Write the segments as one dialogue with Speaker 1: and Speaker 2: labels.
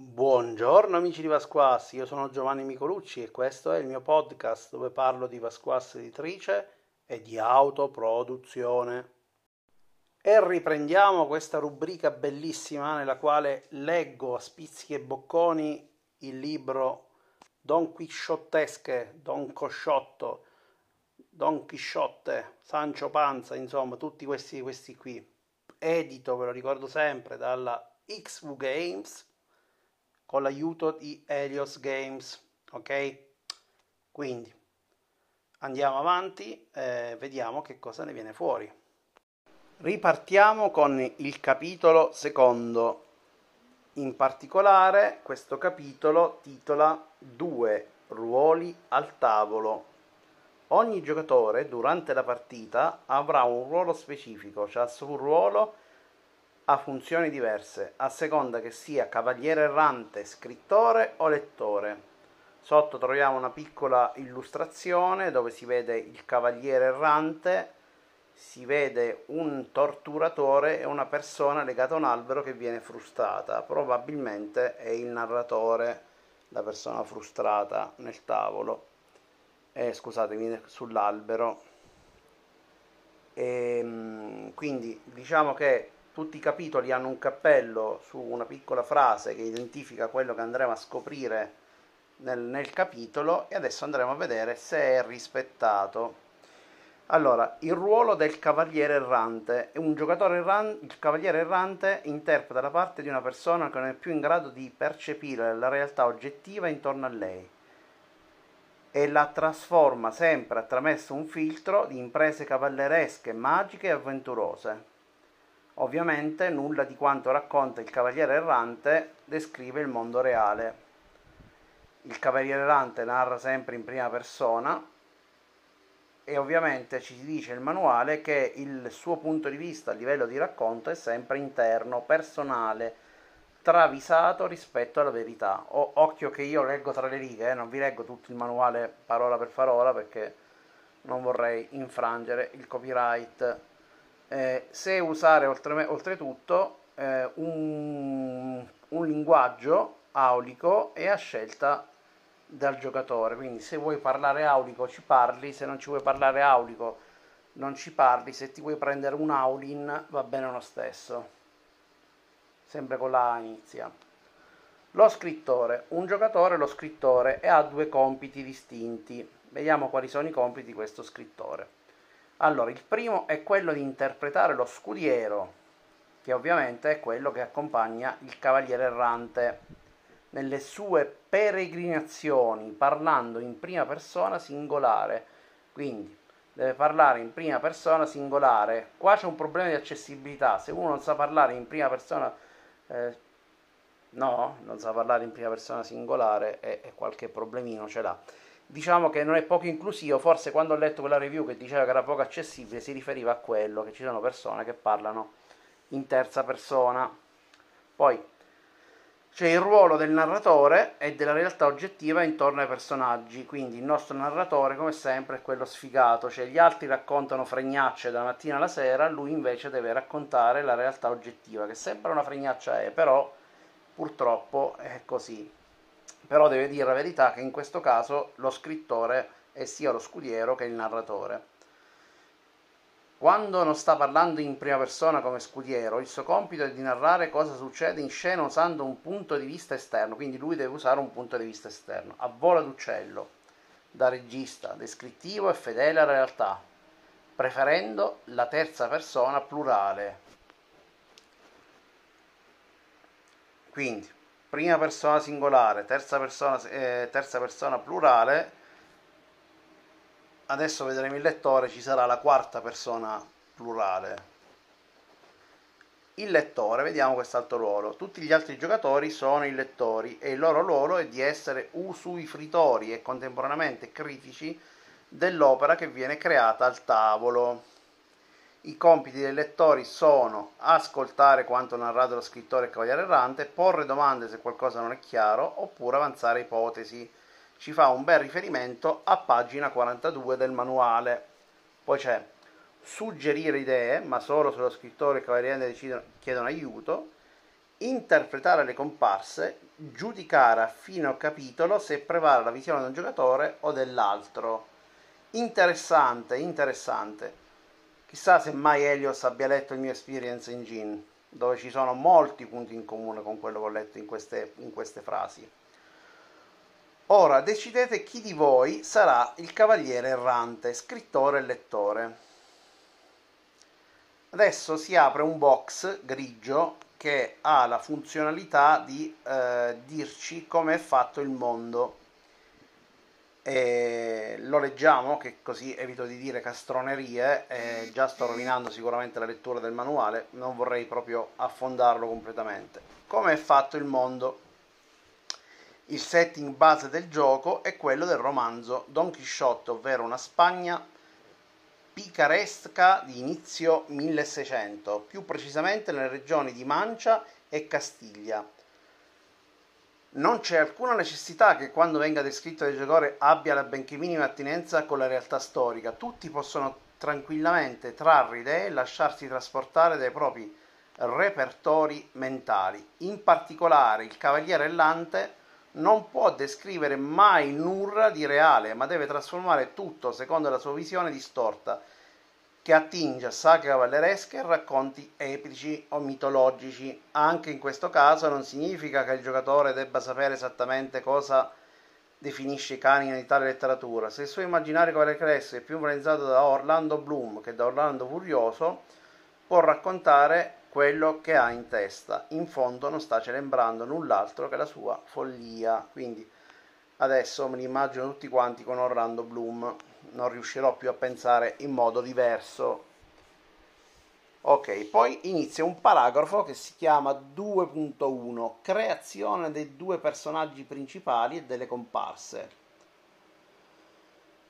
Speaker 1: Buongiorno amici di Vasquassi, io sono Giovanni Micolucci e questo è il mio podcast dove parlo di Vasquassi editrice e di autoproduzione. E riprendiamo questa rubrica bellissima nella quale leggo a spizzi e bocconi il libro Don Quixottesche, Don Cosciotto, Don Chisciotte, Sancio Panza, insomma tutti questi, questi qui. Edito, ve lo ricordo sempre, dalla XV Games con l'aiuto di Helios Games, ok? Quindi andiamo avanti e vediamo che cosa ne viene fuori. Ripartiamo con il capitolo secondo. In particolare questo capitolo titola Due ruoli al tavolo. Ogni giocatore durante la partita avrà un ruolo specifico, ciascun ruolo ha funzioni diverse, a seconda che sia cavaliere errante, scrittore o lettore. Sotto troviamo una piccola illustrazione dove si vede il cavaliere errante, si vede un torturatore e una persona legata a un albero che viene frustata. Probabilmente è il narratore, la persona frustrata nel tavolo. Eh, scusate, viene sull'albero. E, ehm, quindi diciamo che tutti i capitoli hanno un cappello su una piccola frase che identifica quello che andremo a scoprire nel, nel capitolo e adesso andremo a vedere se è rispettato. Allora, il ruolo del cavaliere errante. Un giocatore errante, il cavaliere errante interpreta la parte di una persona che non è più in grado di percepire la realtà oggettiva intorno a lei e la trasforma sempre attraverso un filtro di imprese cavalleresche, magiche e avventurose. Ovviamente nulla di quanto racconta il Cavaliere Errante descrive il mondo reale. Il Cavaliere Errante narra sempre in prima persona e ovviamente ci dice il manuale che il suo punto di vista a livello di racconto è sempre interno, personale, travisato rispetto alla verità. O, occhio che io leggo tra le righe, eh, non vi leggo tutto il manuale parola per parola perché non vorrei infrangere il copyright eh, se usare oltre, oltretutto eh, un, un linguaggio aulico è a scelta dal giocatore. Quindi se vuoi parlare aulico ci parli. Se non ci vuoi parlare aulico non ci parli. Se ti vuoi prendere un aulin va bene lo stesso. Sempre con la inizia. Lo scrittore. Un giocatore lo scrittore e ha due compiti distinti. Vediamo quali sono i compiti di questo scrittore allora, il primo è quello di interpretare lo scudiero, che ovviamente è quello che accompagna il cavaliere errante nelle sue peregrinazioni, parlando in prima persona singolare. Quindi deve parlare in prima persona singolare. Qua c'è un problema di accessibilità. Se uno non sa parlare in prima persona, eh, no, non sa parlare in prima persona singolare e, qualche problemino ce l'ha diciamo che non è poco inclusivo, forse quando ho letto quella review che diceva che era poco accessibile si riferiva a quello, che ci sono persone che parlano in terza persona. Poi c'è il ruolo del narratore e della realtà oggettiva intorno ai personaggi, quindi il nostro narratore come sempre è quello sfigato, cioè gli altri raccontano fregnacce da mattina alla sera, lui invece deve raccontare la realtà oggettiva, che sempre una fregnaccia è, però purtroppo è così però deve dire la verità che in questo caso lo scrittore è sia lo scudiero che il narratore. Quando non sta parlando in prima persona come scudiero, il suo compito è di narrare cosa succede in scena usando un punto di vista esterno, quindi lui deve usare un punto di vista esterno, a vola d'uccello, da regista, descrittivo e fedele alla realtà, preferendo la terza persona plurale. Quindi, prima persona singolare, terza persona, eh, terza persona plurale, adesso vedremo il lettore, ci sarà la quarta persona plurale. Il lettore, vediamo quest'altro ruolo. Tutti gli altri giocatori sono i lettori e il loro ruolo è di essere usufritori e contemporaneamente critici dell'opera che viene creata al tavolo. I compiti dei lettori sono ascoltare quanto narrato dallo scrittore e cavaliere errante, porre domande se qualcosa non è chiaro, oppure avanzare ipotesi. Ci fa un bel riferimento a pagina 42 del manuale. Poi c'è suggerire idee, ma solo se lo scrittore e cavaliere decidono, chiedono aiuto, interpretare le comparse, giudicare a fine capitolo se prevale la visione di un giocatore o dell'altro. Interessante, interessante. Chissà se mai Elios abbia letto il mio Experience Engine, dove ci sono molti punti in comune con quello che ho letto in queste, in queste frasi. Ora decidete chi di voi sarà il cavaliere errante, scrittore e lettore. Adesso si apre un box grigio che ha la funzionalità di eh, dirci come è fatto il mondo. E lo leggiamo, che così evito di dire castronerie, e già sto rovinando sicuramente la lettura del manuale, non vorrei proprio affondarlo completamente. Come è fatto il mondo? Il setting base del gioco è quello del romanzo Don Chisciotte, ovvero una Spagna picaresca di inizio 1600, più precisamente nelle regioni di Mancia e Castiglia. Non c'è alcuna necessità che quando venga descritto il giocatore abbia la benché minima attinenza con la realtà storica, tutti possono tranquillamente trarre idee e lasciarsi trasportare dai propri repertori mentali. In particolare il Cavaliere Errante non può descrivere mai nulla di reale, ma deve trasformare tutto secondo la sua visione distorta, che attinge a saghe cavalleresche e racconti epici o mitologici. Anche in questo caso non significa che il giocatore debba sapere esattamente cosa definisce i canoni di tale letteratura. Se il suo immaginario cavalleresco è più influenzato da Orlando Bloom che da Orlando Furioso, può raccontare quello che ha in testa. In fondo non sta celebrando null'altro che la sua follia. Quindi adesso me li immagino tutti quanti con Orlando Bloom. Non riuscirò più a pensare in modo diverso. Ok, poi inizia un paragrafo che si chiama 2.1 Creazione dei due personaggi principali e delle comparse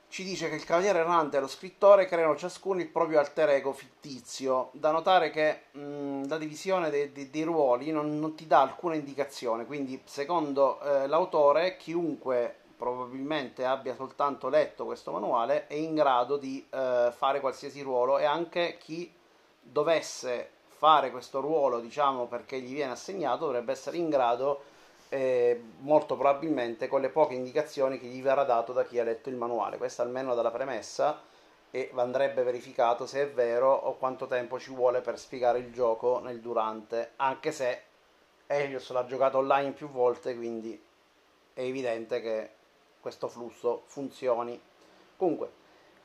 Speaker 1: ci dice che il Cavaliere Errante e lo scrittore creano ciascuno il proprio alter ego fittizio. Da notare che mh, la divisione dei, dei, dei ruoli non, non, ti dà alcuna indicazione, quindi secondo eh, l'autore chiunque probabilmente abbia soltanto letto questo manuale è in grado di eh, fare qualsiasi ruolo e anche chi dovesse fare questo ruolo, diciamo perché gli viene assegnato, dovrebbe essere in grado eh, molto probabilmente con le poche indicazioni che gli verrà dato da chi ha letto il manuale. Questa almeno dalla premessa e andrebbe verificato se è vero o quanto tempo ci vuole per spiegare il gioco nel durante, anche se Helios l'ha giocato online più volte, quindi è evidente che questo flusso funzioni. Comunque,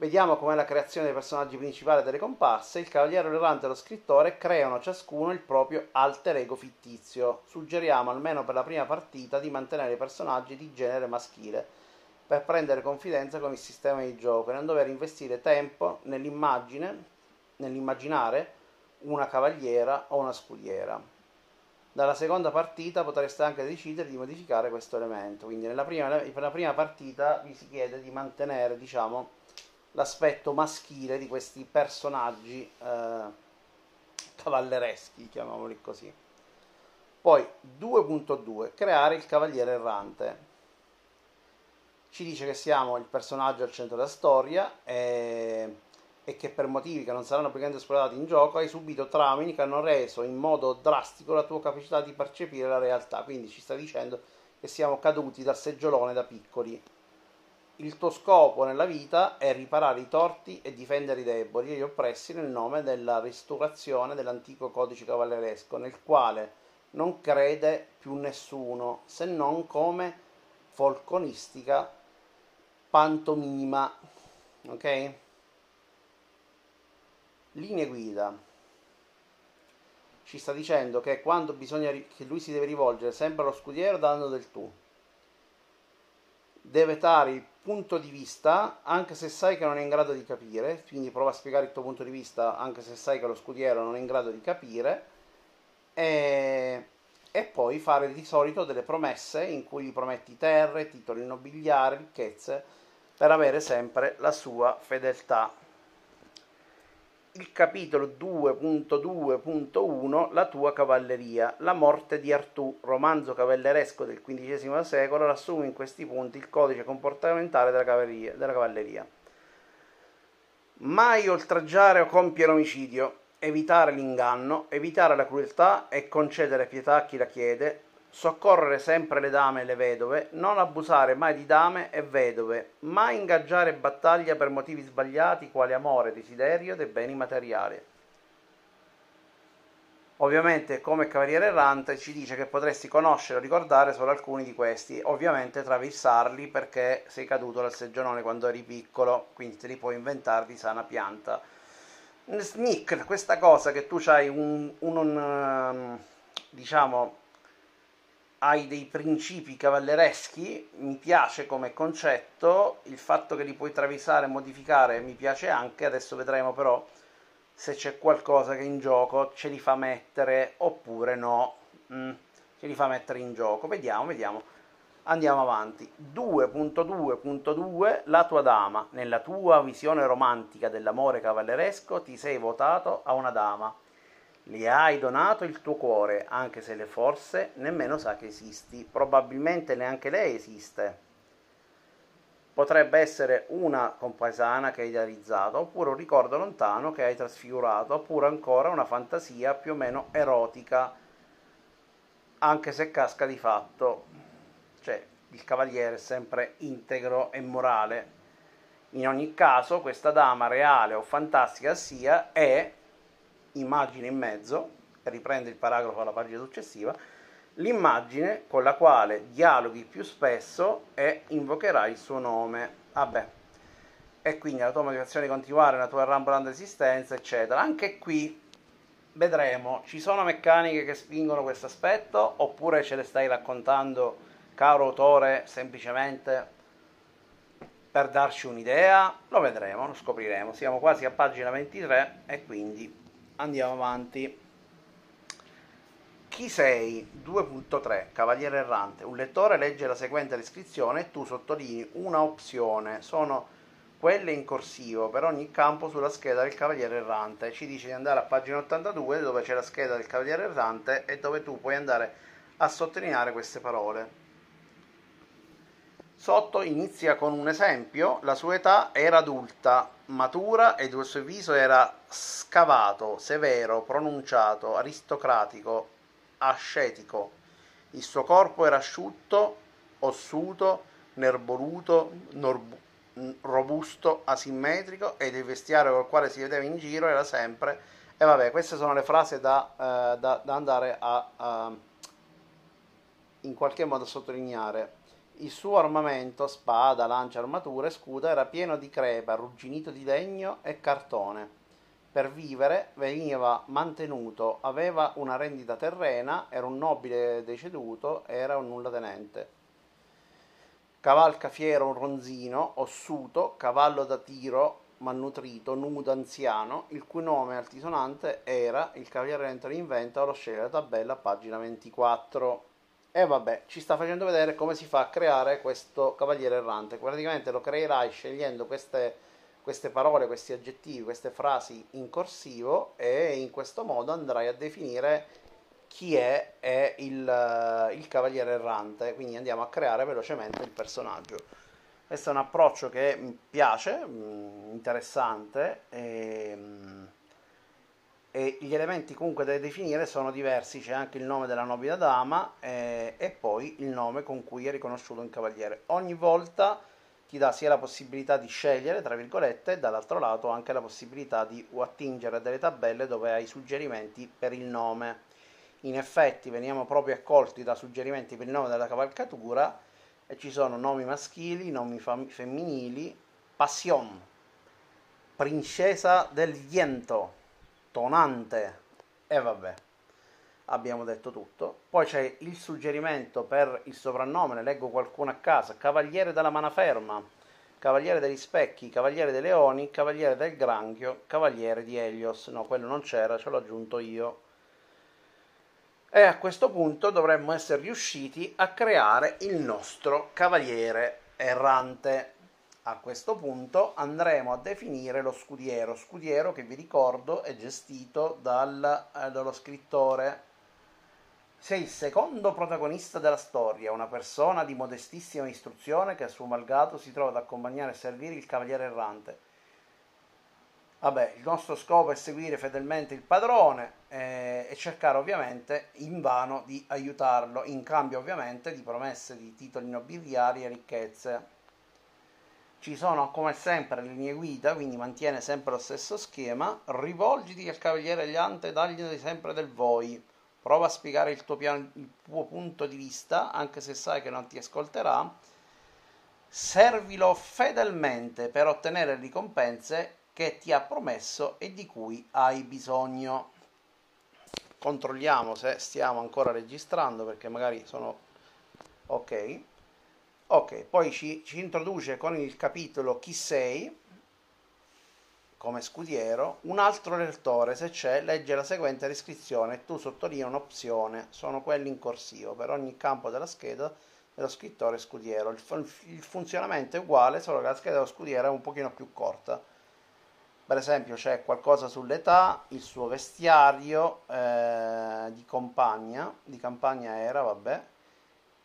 Speaker 1: Vediamo com'è la creazione dei personaggi principali delle comparse. Il cavaliere errante e lo scrittore creano ciascuno il proprio alter ego fittizio. Suggeriamo, almeno per la prima partita, di mantenere i personaggi di genere maschile per prendere confidenza con il sistema di gioco e non dover investire tempo nell'immagine, nell'immaginare una cavaliera o una scudiera. Dalla seconda partita potreste anche decidere di modificare questo elemento. Quindi nella prima, per la prima partita vi si chiede di mantenere, diciamo, l'aspetto maschile di questi personaggi eh, cavallereschi, chiamiamoli così. Poi 2.2 creare il cavaliere errante. Ci dice che siamo il personaggio al centro della storia e, e che per motivi che non saranno più esplorati in gioco hai subito traumi che hanno reso in modo drastico la tua capacità di percepire la realtà. Quindi ci sta dicendo che siamo caduti dal seggiolone da piccoli il tuo scopo nella vita è riparare i torti e difendere i deboli e gli oppressi nel nome della ristorazione dell'antico codice cavalleresco, nel quale non crede più nessuno, se non come folconistica pantomima. Ok? Linee guida. Ci sta dicendo che quando bisogna che lui si deve rivolgere sempre allo scudiero dando del tu. Deve dare il punto di vista, anche se sai che non è in grado di capire, quindi prova a spiegare il tuo punto di vista, anche se sai che lo scudiero non è in grado di capire, e, e poi fare di solito delle promesse in cui gli prometti terre, titoli nobiliari, ricchezze, per avere sempre la sua fedeltà il capitolo 2.2.1 La tua cavalleria, la morte di Artù, romanzo cavalleresco del XV secolo, rassume in questi punti il codice comportamentale della cavalleria. Della cavalleria. Mai oltraggiare o compiere omicidio, evitare l'inganno, evitare la crudeltà e concedere pietà a chi la chiede, soccorrere sempre le dame e le vedove, non abusare mai di dame e vedove, mai ingaggiare battaglia per motivi sbagliati quali amore, desiderio dei beni materiali. Ovviamente come Cavaliere Errante ci dice che potresti conoscere o ricordare solo alcuni di questi, ovviamente traversarli perché sei caduto dal seggiolone quando eri piccolo, quindi te li puoi inventare di sana pianta. Nick, questa cosa che tu hai un, un, un ehm, diciamo hai dei principi cavallereschi, mi piace come concetto, il fatto che li puoi travisare e modificare mi piace anche, adesso vedremo però se c'è qualcosa che in gioco ce li fa mettere oppure no, mm, ce li fa mettere in gioco, vediamo, vediamo, andiamo avanti. 2.2.2 La tua dama, nella tua visione romantica dell'amore cavalleresco ti sei votato a una dama le hai donato il tuo cuore, anche se le forse nemmeno sa che esisti, probabilmente neanche lei esiste. Potrebbe essere una compaesana che hai idealizzato, oppure un ricordo lontano che hai trasfigurato, oppure ancora una fantasia più o meno erotica, anche se casca di fatto. Cioè, il cavaliere è sempre integro e morale. In ogni caso, questa dama reale o fantastica sia è immagine in mezzo, riprende il paragrafo alla pagina successiva, l'immagine con la quale dialoghi più spesso e invocherai il suo nome. Vabbè. E quindi la tua motivazione di continuare, la tua rambolante esistenza, eccetera. Anche qui vedremo, ci sono meccaniche che spingono questo aspetto oppure ce le stai raccontando, caro autore, semplicemente per darci un'idea? Lo vedremo, lo scopriremo. Siamo quasi a pagina 23 e quindi andiamo avanti. Chi sei? 2.3 Cavaliere errante. Un lettore legge la seguente descrizione e tu sottolinei una opzione. Sono quelle in corsivo per ogni campo sulla scheda del Cavaliere errante. Ci dice di andare a pagina 82 dove c'è la scheda del Cavaliere errante e dove tu puoi andare a sottolineare queste parole. Sotto inizia con un esempio, la sua età era adulta, matura ed il suo viso era scavato, severo, pronunciato, aristocratico, ascetico. Il suo corpo era asciutto, ossuto, nervoluto, norbu- robusto, asimmetrico ed il vestiario col quale si vedeva in giro era sempre... E vabbè, queste sono le frasi da, eh, da, da andare a, a in qualche modo sottolineare. Il suo armamento, spada, lancia, armatura e scudo, era pieno di crepa, arrugginito di legno e cartone. Per vivere veniva mantenuto, aveva una rendita terrena, era un nobile deceduto, era un nullatenente. Cavalca fiero un ronzino, ossuto, cavallo da tiro, malnutrito, nudo, anziano, il cui nome altisonante era il cavaliere Anthony Inventa, lo sceglie la tabella, pagina 24. E vabbè, ci sta facendo vedere come si fa a creare questo cavaliere errante. Praticamente lo creerai scegliendo queste, queste parole, questi aggettivi, queste frasi in corsivo e in questo modo andrai a definire chi è, è il, il, cavaliere errante. Quindi andiamo a creare velocemente il personaggio. Questo è un approccio che mi piace, mm, interessante. E, mm, e gli elementi comunque da definire sono diversi, c'è anche il nome della nobile dama eh, e poi il nome con cui è riconosciuto un cavaliere. Ogni volta ti dà sia la possibilità di scegliere, tra virgolette, e dall'altro lato anche la possibilità di attingere delle tabelle dove hai suggerimenti per il nome. In effetti veniamo proprio accolti da suggerimenti per il nome della cavalcatura e ci sono nomi maschili, nomi fam- femminili, Passion, Princesa del Viento, tonante e vabbè abbiamo detto tutto. Poi c'è il suggerimento per il soprannome ne leggo qualcuno a casa. Cavaliere della manaferma cavaliere degli specchi cavaliere dei leoni cavaliere del granchio cavaliere di Helios no quello non c'era ce l'ho aggiunto io. E a questo punto dovremmo essere riusciti a creare il nostro cavaliere errante. A questo punto andremo a definire lo scudiero, scudiero che vi ricordo è gestito dal, eh, dallo scrittore. Sei il secondo protagonista della storia, una persona di modestissima istruzione che a suo malgrado si trova ad accompagnare e servire il cavaliere errante. Vabbè, il nostro scopo è seguire fedelmente il padrone eh, e cercare ovviamente invano di aiutarlo, in cambio ovviamente di promesse di titoli nobiliari e ricchezze. Ci sono come sempre linee guida, quindi mantiene sempre lo stesso schema. Rivolgiti al cavaliere Eliante e dagli sempre del voi. Prova a spiegare il tuo, piano, il tuo punto di vista, anche se sai che non ti ascolterà. Servilo fedelmente per ottenere ricompense che ti ha promesso e di cui hai bisogno. Controlliamo se stiamo ancora registrando perché magari sono ok. Ok, poi ci, ci introduce con il capitolo Chi sei come scudiero, un altro lettore, se c'è, legge la seguente descrizione e tu sottolinei un'opzione, sono quelli in corsivo, per ogni campo della scheda dello scrittore scudiero. Il, il, funzionamento è uguale, solo che la scheda dello scudiero è un pochino più corta. Per esempio c'è qualcosa sull'età, il suo vestiario eh, di compagna, di campagna era, vabbè,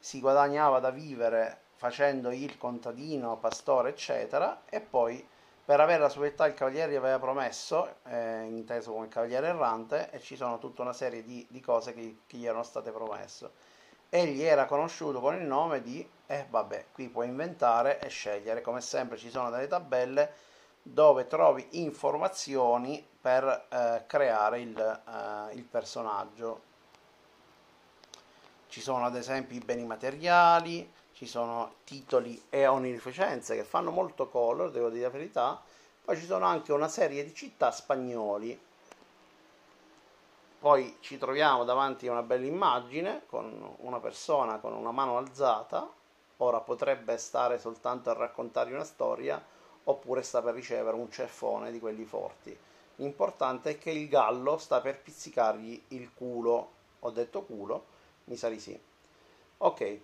Speaker 1: si guadagnava da vivere facendo il contadino, pastore, eccetera, e poi per avere la età il cavaliere gli aveva promesso, eh, inteso come cavaliere errante, e ci sono tutta una serie di, di cose che, che, gli erano state promesse. Egli era conosciuto con il nome di, eh vabbè, qui puoi inventare e scegliere, come sempre ci sono delle tabelle dove trovi informazioni per eh, creare il, eh, il personaggio. Ci sono ad esempio i beni materiali, ci sono titoli e onorificenze che fanno molto color, devo dire la verità, poi ci sono anche una serie di città spagnoli. Poi ci troviamo davanti a una bella immagine con una persona con una mano alzata, ora potrebbe stare soltanto a raccontare una storia, oppure sta per ricevere un ceffone di quelli forti. L'importante è che il gallo sta per pizzicargli il culo. Ho detto culo? Mi sa di sì. Ok,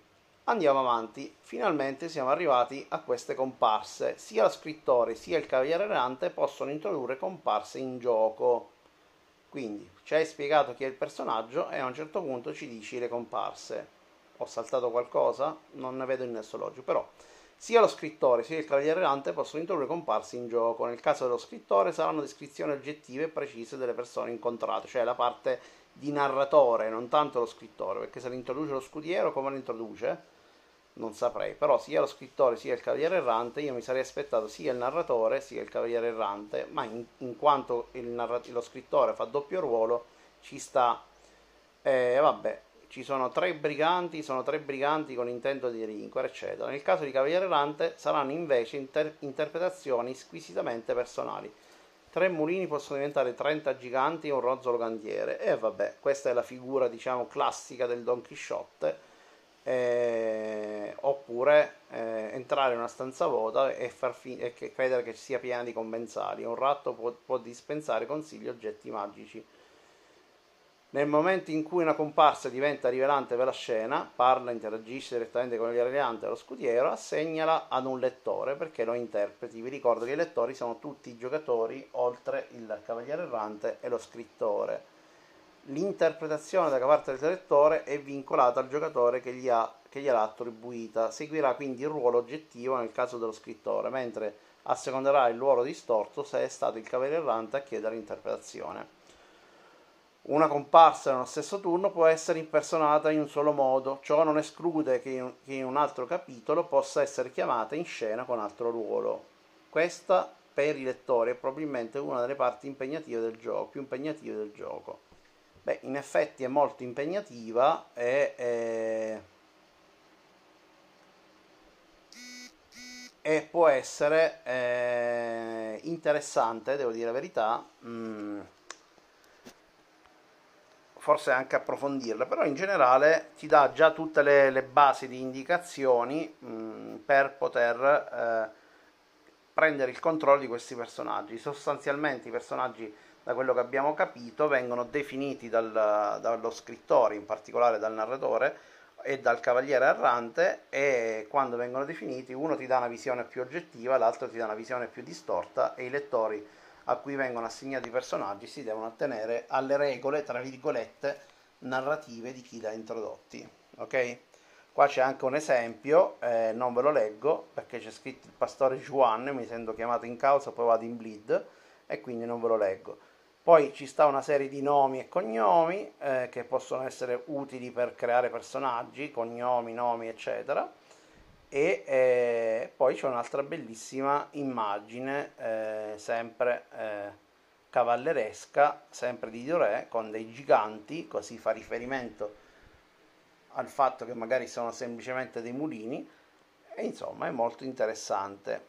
Speaker 1: andiamo avanti. Finalmente siamo arrivati a queste comparse. Sia lo scrittore sia il cavaliere errante possono introdurre comparse in gioco. Quindi ci hai spiegato chi è il personaggio e a un certo punto ci dici le comparse. Ho saltato qualcosa? Non ne vedo il nesso logico, però sia lo scrittore sia il cavaliere errante possono introdurre comparse in gioco. Nel caso dello scrittore saranno descrizioni oggettive e precise delle persone incontrate, cioè la parte di narratore, non tanto lo scrittore, perché se l'introduce lo scudiero, come lo introduce? Non saprei, però sia lo scrittore sia il cavaliere errante, io mi sarei aspettato sia il narratore sia il cavaliere errante, ma in, in quanto narrat- lo scrittore fa doppio ruolo, ci sta, eh, vabbè, ci sono tre briganti, sono tre briganti con intento di delinquere, eccetera. Nel caso di Cavaliere Errante saranno invece inter- interpretazioni squisitamente personali. Tre mulini possono diventare 30 giganti e un rozzolo cantiere. E vabbè, questa è la figura, diciamo, classica del Don Chisciotte. Eh, oppure eh, entrare in una stanza vuota e, far fi- e credere che sia piena di commensali. Un ratto può, può dispensare consigli oggetti magici nel momento in cui una comparsa diventa rivelante per la scena, parla, interagisce direttamente con il rilevante o lo scudiero, assegnala ad un lettore perché lo interpreti. Vi ricordo che i lettori sono tutti i giocatori, oltre il cavaliere errante e lo scrittore. L'interpretazione da parte del lettore è vincolata al giocatore che, gli ha, che gliel'ha attribuita. Seguirà quindi il ruolo oggettivo nel caso dello scrittore, mentre asseconderà il ruolo distorto se è stato il cavaliere errante a chiedere l'interpretazione. Una comparsa nello stesso turno può essere impersonata in un solo modo, ciò non esclude che in, un altro capitolo possa essere chiamata in scena con altro ruolo. Questa per i lettori è probabilmente una delle parti impegnative del gioco, più impegnative del gioco. Beh, in effetti è molto impegnativa e, e, e può essere eh, interessante, devo dire la verità. Mm forse anche approfondirle, però in generale ti dà già tutte le, le basi di indicazioni mh, per poter eh, prendere il controllo di questi personaggi. Sostanzialmente i personaggi, da quello che abbiamo capito, vengono definiti dal, dallo scrittore, in particolare dal narratore, e dal cavaliere errante e quando vengono definiti uno ti dà una visione più oggettiva, l'altro ti dà una visione più distorta e i lettori a cui vengono assegnati i personaggi si devono attenere alle regole, tra virgolette, narrative di chi li ha introdotti. Ok? Qua c'è anche un esempio, eh, non ve lo leggo perché c'è scritto il pastore Juan, mi sento chiamato in causa, poi vado in bleed. e quindi non ve lo leggo. Poi ci sta una serie di nomi e cognomi eh, che possono essere utili per creare personaggi, cognomi, nomi, eccetera. E eh, poi c'è un'altra bellissima immagine, eh, sempre eh, cavalleresca, sempre di Doré, con dei giganti, così fa riferimento al fatto che magari sono semplicemente dei mulini, e insomma è molto interessante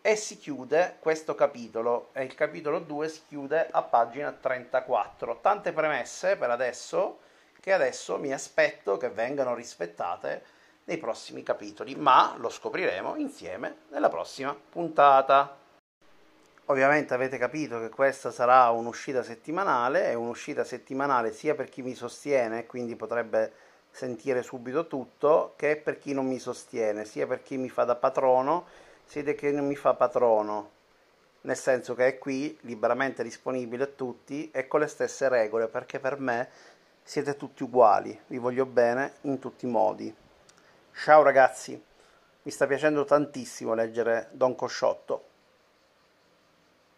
Speaker 1: e si chiude questo capitolo e il capitolo 2 si chiude a pagina 34. Tante premesse per adesso che adesso mi aspetto che vengano rispettate nei prossimi capitoli, ma lo scopriremo insieme nella prossima puntata. Ovviamente avete capito che questa sarà un'uscita settimanale, è un'uscita settimanale sia per chi mi sostiene, quindi potrebbe sentire subito tutto, che per chi non mi sostiene, sia per chi mi fa da patrono siete che non mi fa patrono, nel senso che è qui liberamente disponibile a tutti e con le stesse regole, perché per me siete tutti uguali, vi voglio bene in tutti i modi. Ciao ragazzi, mi sta piacendo tantissimo leggere Don Cosciotto.